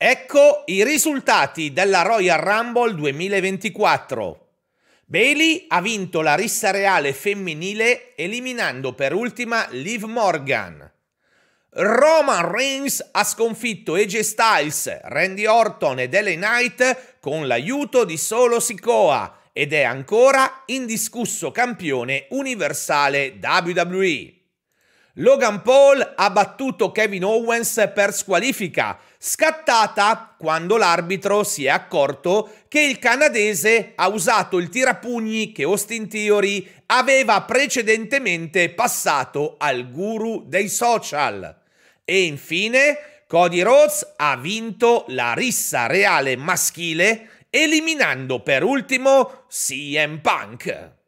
Ecco i risultati della Royal Rumble 2024. Bailey ha vinto la rissa reale femminile eliminando per ultima Liv Morgan. Roman Reigns ha sconfitto AJ Styles, Randy Orton ed LA Knight con l'aiuto di Solo Sikoa ed è ancora indiscusso campione universale WWE. Logan Paul ha battuto Kevin Owens per squalifica, scattata quando l'arbitro si è accorto che il canadese ha usato il tirapugni che Austin Theory aveva precedentemente passato al guru dei social. E infine Cody Rhodes ha vinto la rissa reale maschile eliminando per ultimo CM Punk.